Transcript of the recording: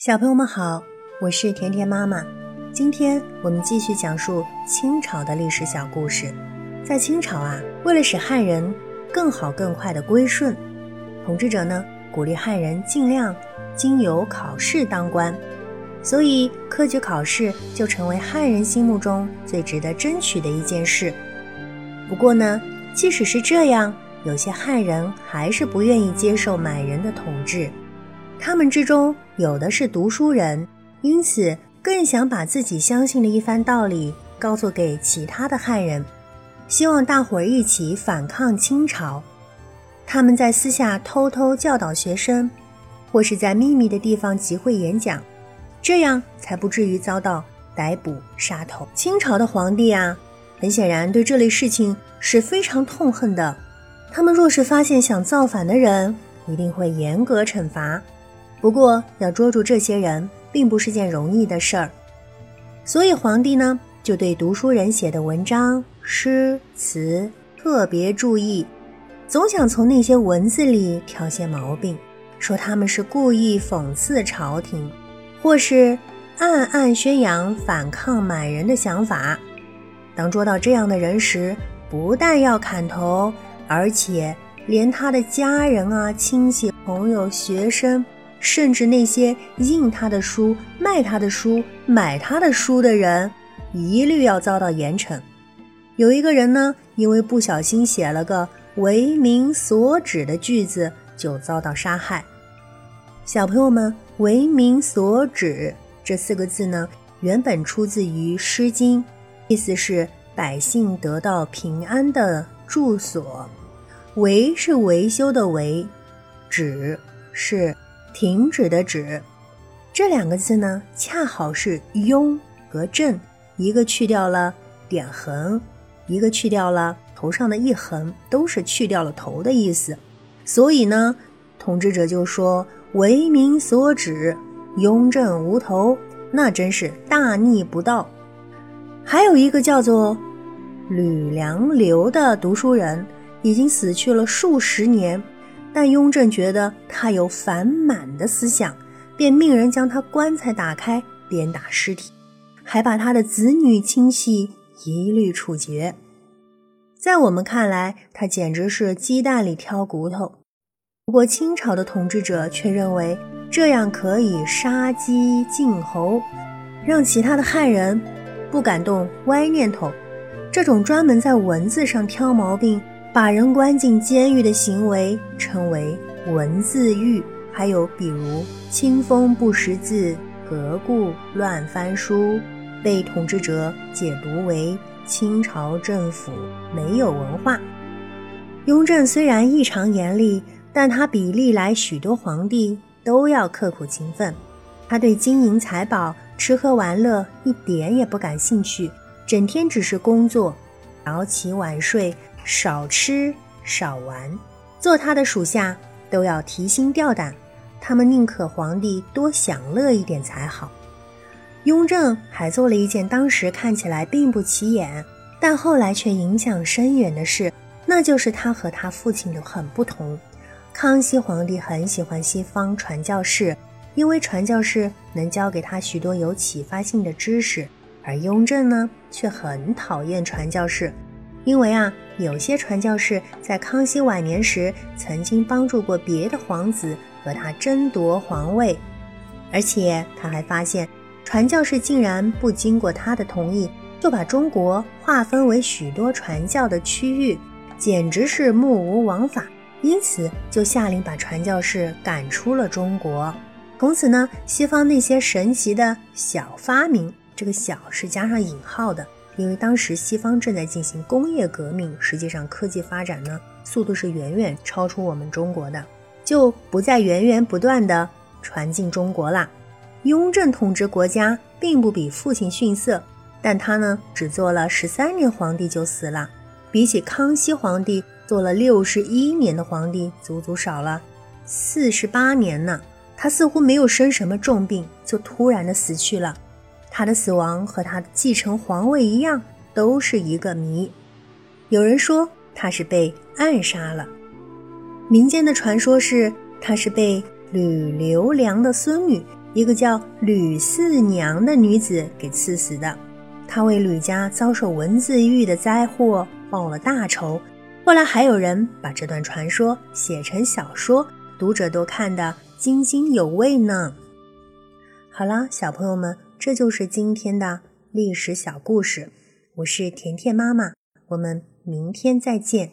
小朋友们好，我是甜甜妈妈。今天我们继续讲述清朝的历史小故事。在清朝啊，为了使汉人更好更快的归顺，统治者呢鼓励汉人尽量经由考试当官，所以科举考试就成为汉人心目中最值得争取的一件事。不过呢，即使是这样，有些汉人还是不愿意接受满人的统治。他们之中有的是读书人，因此更想把自己相信的一番道理告诉给其他的汉人，希望大伙儿一起反抗清朝。他们在私下偷偷教导学生，或是在秘密的地方集会演讲，这样才不至于遭到逮捕杀头。清朝的皇帝啊，很显然对这类事情是非常痛恨的。他们若是发现想造反的人，一定会严格惩罚。不过，要捉住这些人并不是件容易的事儿，所以皇帝呢就对读书人写的文章、诗词特别注意，总想从那些文字里挑些毛病，说他们是故意讽刺朝廷，或是暗暗宣扬反抗满人的想法。当捉到这样的人时，不但要砍头，而且连他的家人啊、亲戚、朋友、学生。甚至那些印他的书、卖他的书、买他的书的人，一律要遭到严惩。有一个人呢，因为不小心写了个“为民所指”的句子，就遭到杀害。小朋友们，“为民所指”这四个字呢，原本出自于《诗经》，意思是百姓得到平安的住所。“维”是维修的“维”，“止”是。停止的止，这两个字呢，恰好是雍和正，一个去掉了点横，一个去掉了头上的一横，都是去掉了头的意思。所以呢，统治者就说为民所指，雍正无头，那真是大逆不道。还有一个叫做吕良流的读书人，已经死去了数十年。但雍正觉得他有反满的思想，便命人将他棺材打开，鞭打尸体，还把他的子女亲戚一律处决。在我们看来，他简直是鸡蛋里挑骨头。不过清朝的统治者却认为这样可以杀鸡儆猴，让其他的汉人不敢动歪念头。这种专门在文字上挑毛病。把人关进监狱的行为称为文字狱，还有比如清风不识字、何故乱翻书，被统治者解读为清朝政府没有文化。雍正虽然异常严厉，但他比历来许多皇帝都要刻苦勤奋。他对金银财宝、吃喝玩乐一点也不感兴趣，整天只是工作，早起晚睡。少吃少玩，做他的属下都要提心吊胆，他们宁可皇帝多享乐一点才好。雍正还做了一件当时看起来并不起眼，但后来却影响深远的事，那就是他和他父亲的很不同。康熙皇帝很喜欢西方传教士，因为传教士能教给他许多有启发性的知识，而雍正呢，却很讨厌传教士。因为啊，有些传教士在康熙晚年时曾经帮助过别的皇子和他争夺皇位，而且他还发现，传教士竟然不经过他的同意就把中国划分为许多传教的区域，简直是目无王法。因此就下令把传教士赶出了中国。从此呢，西方那些神奇的小发明，这个“小”是加上引号的。因为当时西方正在进行工业革命，实际上科技发展呢速度是远远超出我们中国的，就不再源源不断的传进中国啦。雍正统治国家并不比父亲逊色，但他呢只做了十三年皇帝就死了，比起康熙皇帝做了六十一年的皇帝，足足少了四十八年呢。他似乎没有生什么重病，就突然的死去了。他的死亡和他继承皇位一样，都是一个谜。有人说他是被暗杀了，民间的传说是他是被吕留良的孙女一个叫吕四娘的女子给刺死的。他为吕家遭受文字狱的灾祸报了大仇。后来还有人把这段传说写成小说，读者都看得津津有味呢。好了，小朋友们，这就是今天的历史小故事。我是甜甜妈妈，我们明天再见。